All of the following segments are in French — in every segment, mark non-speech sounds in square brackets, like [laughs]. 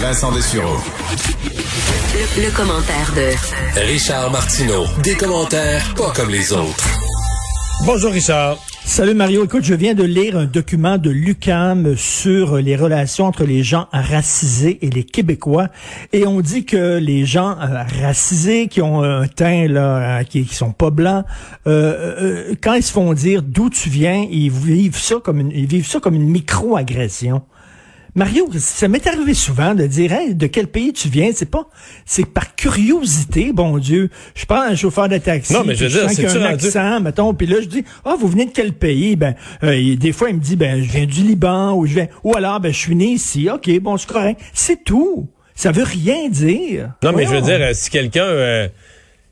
Vincent Dessureau. Le, le commentaire de Richard Martineau. Des commentaires pas comme les autres. Bonjour Richard. Salut Mario, écoute, je viens de lire un document de l'UCAM sur les relations entre les gens racisés et les Québécois, et on dit que les gens euh, racisés qui ont un teint là, euh, qui, qui sont pas blancs, euh, euh, quand ils se font dire d'où tu viens, ils vivent ça comme une, ils vivent ça comme une micro-agression. Mario, ça m'est arrivé souvent de dire hey, de quel pays tu viens, c'est pas c'est par curiosité, bon Dieu. Je prends un chauffeur de taxi, Non, mais je veux puis dire, sens qu'il a un rendu- accent, mettons, puis là je dis "Ah, vous venez de quel pays Ben euh, des fois il me dit ben je viens du Liban ou je viens ou alors ben je suis né ici. OK, bon, c'est correct. C'est tout. Ça veut rien dire. Non, mais je veux dire, euh, si quelqu'un, euh,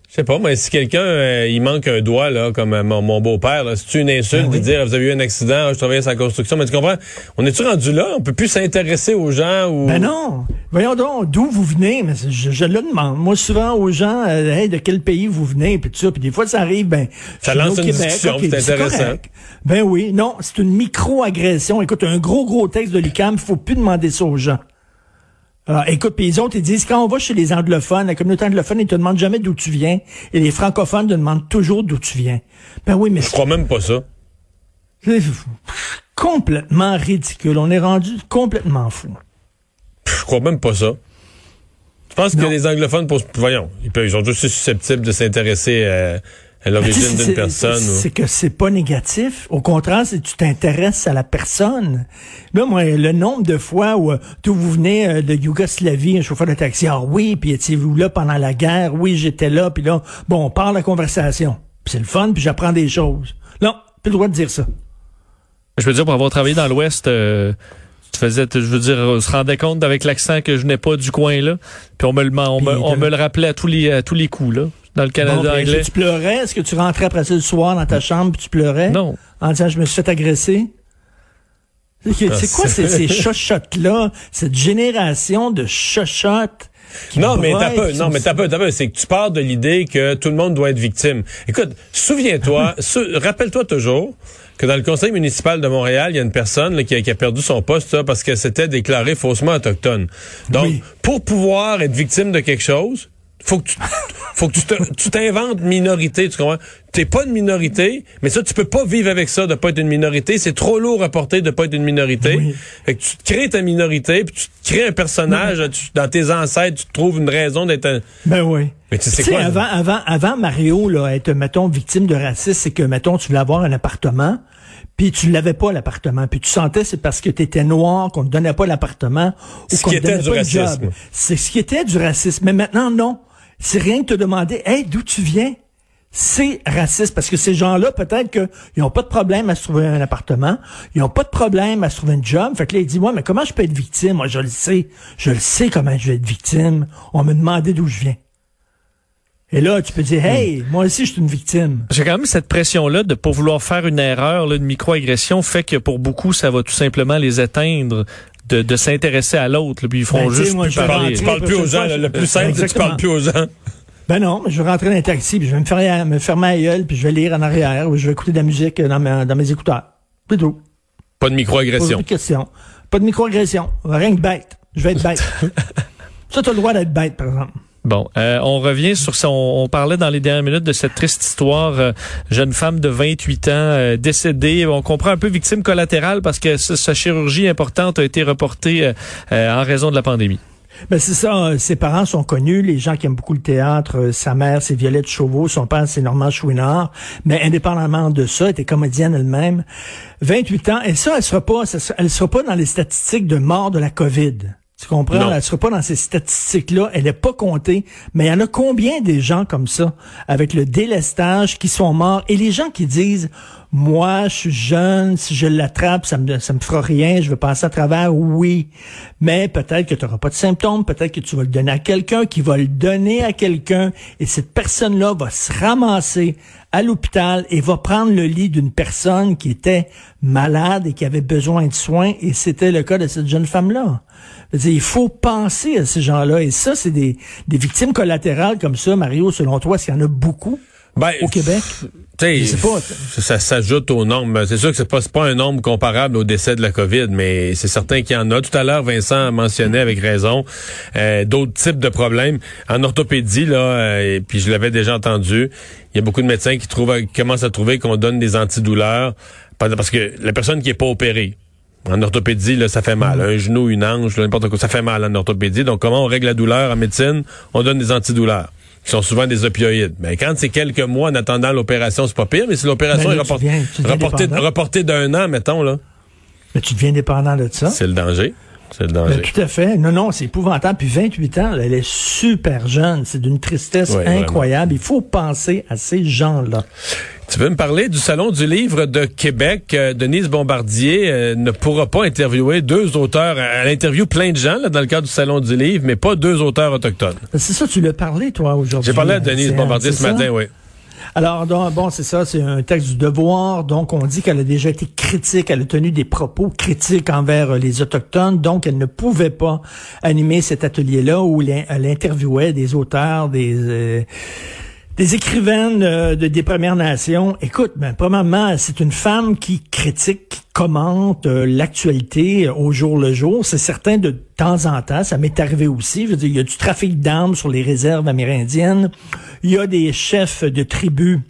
je sais pas, mais si quelqu'un, euh, il manque un doigt, là, comme euh, mon, mon beau-père, c'est une insulte Ben oui. de dire, vous avez eu un accident, ah, je travaillais sur la construction, mais tu comprends, on est-tu rendu là? On peut plus s'intéresser aux gens ou... Ben non. Voyons donc, d'où vous venez? Mais je, je le demande. Moi, souvent aux gens, euh, hey, de quel pays vous venez? Puis tout ça. Puis des fois, ça arrive, ben. Ça lance une Québec. discussion, c'est intéressant. correct. Ben oui. Non, c'est une micro-agression. Écoute, un gros, gros texte de l'ICAM, il faut plus demander ça aux gens. Alors, écoute, puis les autres, ils disent, quand on va chez les anglophones, la communauté anglophone, ils te demandent jamais d'où tu viens. Et les francophones te demandent toujours d'où tu viens. Ben oui, mais Je crois même pas ça. c'est complètement ridicule. On est rendu complètement fou. Je crois même pas ça. Je pense que les anglophones, voyons, ils, peuvent, ils sont juste susceptibles de s'intéresser euh, à l'origine d'une c'est- personne. ou- C'est que c'est pas négatif. Au contraire, c'est tu t'intéresses à la personne. Là, moi, le nombre de fois où euh, d'où vous venez euh, de Yougoslavie, un chauffeur de taxi, ah oui, puis étiez-vous là pendant la guerre? Oui, j'étais là, puis là, bon, on parle la conversation. Puis c'est le fun, puis j'apprends des choses. Non, plus le droit de dire ça. Je veux dire, pour avoir travaillé dans l'Ouest, euh, tu faisais, je veux dire, on se rendait compte avec l'accent que je n'ai pas du coin là. Puis on me le, on me, Puis on t'as- me le rappelait à tous les, à tous les coups là. Dans le Canada Bon, est-ce anglais. que tu pleurais? Est-ce que tu rentrais après ça le soir dans ta chambre, puis tu pleurais? Non. En disant, je me suis fait agresser? C'est quoi ces, ces [laughs] chochottes-là? Cette génération de chochottes? Non, mais t'as broient, peu, non, mais t'as peu, t'as peu. C'est que tu pars de l'idée que tout le monde doit être victime. Écoute, souviens-toi, [laughs] sou- rappelle-toi toujours que dans le conseil municipal de Montréal, il y a une personne là, qui, a, qui a perdu son poste là, parce qu'elle s'était déclarée faussement autochtone. Donc, Oui. pour pouvoir être victime de quelque chose, faut que tu, faut que tu te- tu t'inventes minorité, tu comprends? T'es pas une minorité, mais ça, tu peux pas vivre avec ça de pas être une minorité. C'est trop lourd à porter de pas être une minorité. Oui. Fait que tu te crées ta minorité, puis tu te crées un personnage, tu- dans tes ancêtres, tu te trouves une raison d'être un... Ben oui. Mais tu sais quoi, avant, avant, avant Mario, là, être, mettons, victime de racisme, c'est que, mettons, tu voulais avoir un appartement, puis tu l'avais pas, l'appartement, puis tu sentais c'est parce que tu étais noir qu'on te donnait pas l'appartement ou qu'on te donnait pas le job. C'est ce qui était du racisme. Mais maintenant, non. C'est rien que te demander, hey, d'où tu viens? C'est raciste parce que ces gens-là, peut-être qu'ils n'ont pas de problème à se trouver un appartement, ils n'ont pas de problème à se trouver un job. Fait que là, ils disent, ouais, mais comment je peux être victime? Moi, je le sais. Je le sais comment je vais être victime. On me demandait d'où je viens. Et là, tu peux dire, hey, moi aussi, je suis une victime. J'ai quand même cette pression-là de pas vouloir faire une erreur, là, une micro-agression, fait que pour beaucoup, ça va tout simplement les éteindre de, de s'intéresser à l'autre. là, Puis ils Ben, font tu sais, juste moi, plus je vais parler. Tu parles plus aux gens. là. Le plus simple, c'est que tu parles plus aux gens. [laughs] Ben non, mais je vais rentrer dans un taxi, puis je vais me fermer, me fermer la gueule, puis je vais lire en arrière, ou je vais écouter de la musique dans, mes- dans mes écouteurs. C'est tout. Pas de Pas microagression. de questions. Pas de microagression. Rien que bête. Je vais être bête. [laughs] ça, t'as le droit d'être bête, par exemple. Bon, euh, on revient sur ça. On, parlait dans les dernières minutes de cette triste histoire, euh, jeune femme de 28 ans euh, décédée. On comprend un peu victime collatérale parce que sa chirurgie importante a été reportée euh, euh, en raison de la pandémie. Ben c'est ça, ses parents sont connus, les gens qui aiment beaucoup le théâtre, sa mère c'est Violette Chauveau, son père c'est Normand Chouinard, mais indépendamment de ça, elle était comédienne elle-même. 28 ans, et ça, elle sera- elle sera pas dans les statistiques de mort de la COVID. Tu comprends? Non. Elle sera pas dans ces statistiques-là. Elle n'est pas comptée. Mais il y en a combien des gens comme ça, avec le délestage, qui sont morts? Et les gens qui disent, moi, je suis jeune, si je l'attrape, ça me, ça me fera rien, je vais passer à travers, oui. Mais peut-être que tu n'auras pas de symptômes, peut-être que tu vas le donner à quelqu'un, qui va le donner à quelqu'un, et cette personne-là va se ramasser à l'hôpital et va prendre le lit d'une personne qui était malade et qui avait besoin de soins, et c'était le cas de cette jeune femme-là. Il faut penser à ces gens-là, et ça, c'est des, des victimes collatérales comme ça, Mario, selon toi, s'il y en a beaucoup? Ben, au Québec? Pas, ça s'ajoute aux normes. C'est sûr que c'est pas, pas un nombre comparable au décès de la COVID, mais c'est certain qu'il y en a. Tout à l'heure, Vincent mentionnait avec raison euh, d'autres types de problèmes. En orthopédie, là, euh, et puis je l'avais déjà entendu, il y a beaucoup de médecins qui, trouvent, qui commencent à trouver qu'on donne des antidouleurs parce que la personne qui est pas opérée, en orthopédie, là, ça fait mal. Un genou, une hanche, n'importe quoi, ça fait mal en orthopédie. Donc, comment on règle la douleur en médecine? On donne des antidouleurs qui sont souvent des opioïdes. Mais quand c'est quelques mois en attendant l'opération, c'est pas pire. Mais si l'opération est reportée, d'un an, mettons, là. Mais tu deviens dépendant de ça. C'est le danger. C'est le danger. tout à fait. Non, non, c'est épouvantable. Puis 28 ans, elle est super jeune. C'est d'une tristesse incroyable. Il faut penser à ces gens-là. Tu veux me parler du Salon du livre de Québec? Euh, Denise Bombardier euh, ne pourra pas interviewer deux auteurs. Elle interview plein de gens là, dans le cadre du Salon du livre, mais pas deux auteurs autochtones. C'est ça, tu l'as parlé, toi, aujourd'hui. J'ai parlé à Denise Bombardier ce matin, oui. Alors, bon, c'est ça, c'est un texte du devoir. Donc, on dit qu'elle a déjà été critique, elle a tenu des propos critiques envers euh, les Autochtones. Donc, elle ne pouvait pas animer cet atelier-là où elle interviewait des auteurs, des des écrivaines euh, de, des Premières Nations. Écoute, ben, premièrement, c'est une femme qui critique, qui commente euh, l'actualité au jour le jour. C'est certain de temps en temps, ça m'est arrivé aussi. Je veux dire, il y a du trafic d'armes sur les réserves amérindiennes. Il y a des chefs de tribus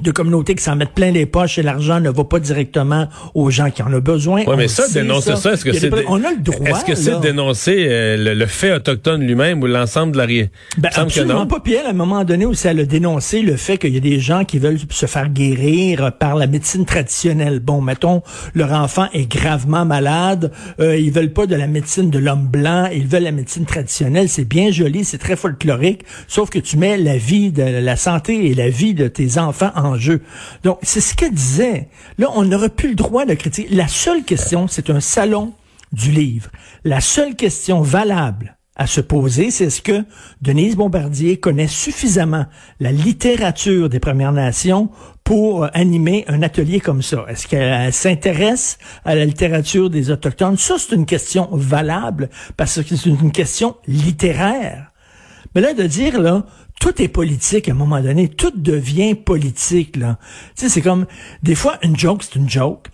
de communautés qui s'en mettent plein les poches et l'argent ne va pas directement aux gens qui en ont besoin. Oui, mais ça, dénoncer ça, est-ce que c'est... On a le droit, Est-ce que c'est dénoncer euh, le, fait autochtone lui-même ou l'ensemble de la... Ben, absolument pas. Puis elle, à un moment donné aussi, elle a dénoncé le fait qu'il y a des gens qui veulent se faire guérir par la médecine traditionnelle. Bon, mettons, leur enfant est gravement malade, euh, ils veulent pas de la médecine de l'homme blanc, ils veulent la médecine traditionnelle. C'est bien joli, c'est très folklorique, sauf que tu mets la vie, de la santé et la vie de tes enfants en Donc, c'est ce qu'elle disait. Là, on n'aurait plus le droit de critiquer. La seule question, c'est un salon du livre. La seule question valable à se poser, c'est est-ce que Denise Bombardier connaît suffisamment la littérature des Premières Nations pour euh, animer un atelier comme ça? Est-ce qu'elle s'intéresse à la littérature des Autochtones? Ça, c'est une question valable parce que c'est une question littéraire. Mais là, de dire, là, tout est politique à un moment donné, tout devient politique, là. Tu sais, c'est comme, des fois, une joke, c'est une joke.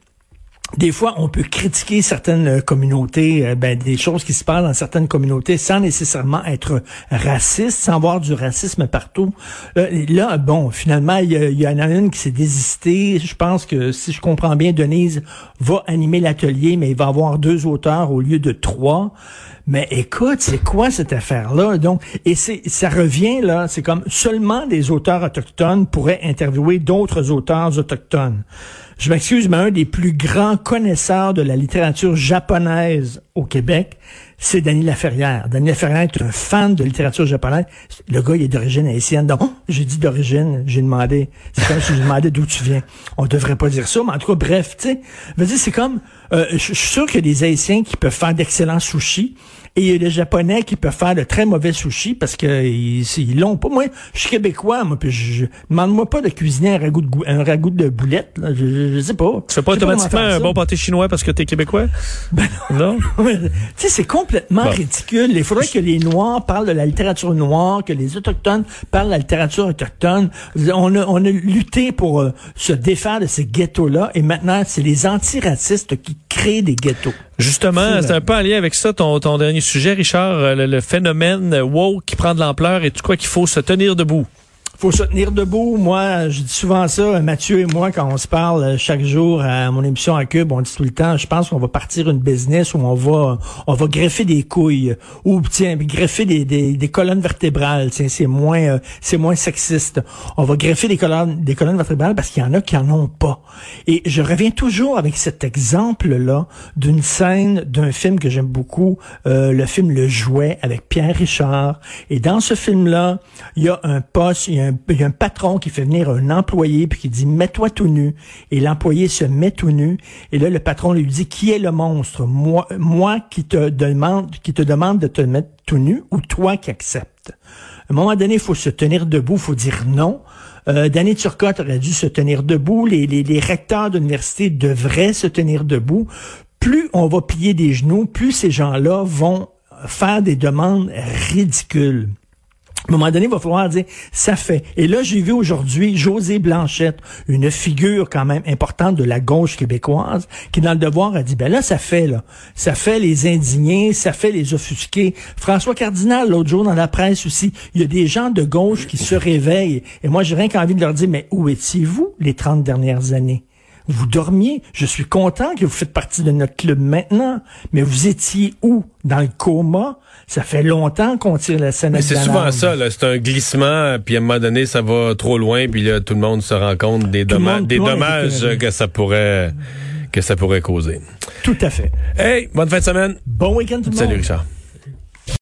Des fois, on peut critiquer certaines euh, communautés, euh, ben, des choses qui se passent dans certaines communautés sans nécessairement être raciste, sans voir du racisme partout. là, bon, finalement, il y, en a une qui s'est désistée. Je pense que, si je comprends bien, Denise va animer l'atelier, mais il va avoir deux auteurs au lieu de trois. Mais écoute, c'est quoi cette affaire-là? Donc, et c'est, ça revient là, c'est comme seulement des auteurs autochtones pourraient interviewer d'autres auteurs autochtones. Je m'excuse, mais un des plus grands connaisseurs de la littérature japonaise au Québec, c'est Dany Laferrière. Dany Laferrière est un fan de littérature japonaise. Le gars, il est d'origine haïtienne. Donc, [gasps] j'ai dit d'origine, j'ai demandé. C'est comme si je demandais d'où tu viens. On devrait pas dire ça, mais en tout cas, bref, tu sais. c'est comme, euh, je suis sûr qu'il y a des Haïtiens qui peuvent faire d'excellents sushis. Et il y a des Japonais qui peuvent faire de très mauvais sushis parce que ils l'ont pas. Moi, je suis québécois, moi, puis je, demande-moi pas de cuisiner un ragoût de, un ragoût de boulettes. Là. Je, je, sais pas. Tu fais pas automatiquement un bon pâté chinois parce que t'es québécois? Ben non? [laughs] tu sais, c'est complètement ridicule. Il faudrait que les Noirs parlent de la littérature noire, que les Autochtones parlent de la littérature autochtone. On a, on a lutté pour euh, se défaire de ces ghettos-là et maintenant, c'est les antiracistes qui créent des ghettos. Justement, c'est un peu en lien avec ça, ton, ton dernier sujet, Richard, euh, le, le phénomène woke qui prend de l'ampleur et tu crois qu'il faut se tenir debout? Faut se tenir debout. Moi, je dis souvent ça, Mathieu et moi, quand on se parle euh, chaque jour à mon émission à Cube, on dit tout le temps, je pense qu'on va partir une business où on va on va greffer des couilles ou tiens, greffer des, des, des colonnes vertébrales. Tiens, c'est moins euh, c'est moins sexiste. On va greffer des colonnes des colonnes vertébrales parce qu'il y en a qui en ont pas. Et je reviens toujours avec cet exemple là d'une scène d'un film que j'aime beaucoup, euh, le film Le Jouet avec Pierre Richard. Et dans ce film là, il y a un poste, il y a un il y a un patron qui fait venir un employé puis qui dit mets-toi tout nu. Et l'employé se met tout nu. Et là le patron lui dit qui est le monstre? Moi moi qui te demande qui te demande de te mettre tout nu ou toi qui acceptes? À un moment donné il faut se tenir debout faut dire non. Euh, Danny Turcotte aurait dû se tenir debout. Les, les, les recteurs d'université devraient se tenir debout. Plus on va plier des genoux plus ces gens-là vont faire des demandes ridicules À un moment donné, il va falloir dire, ça fait. Et là, j'ai vu aujourd'hui José Blanchette, une figure quand même importante de la gauche québécoise, qui dans le devoir a dit, ben là, ça fait, là. Ça fait les indignés, ça fait les offusqués. François Cardinal, l'autre jour, dans la presse aussi, il y a des gens de gauche qui se réveillent. Et moi, j'ai rien qu'envie de leur dire, mais où étiez-vous les 30 dernières années? Vous dormiez. Je suis content que vous faites partie de notre club maintenant. Mais vous étiez où? Dans le coma? Ça fait longtemps qu'on tire la scène. Mais c'est souvent ça, c'est un glissement, puis à un moment donné, ça va trop loin, puis là, tout le monde se rend compte des, dommages, des dommages que ça pourrait que ça pourrait causer. Tout à fait. Hey, bonne fin de semaine. Bon week-end tout le monde. Salut Richard.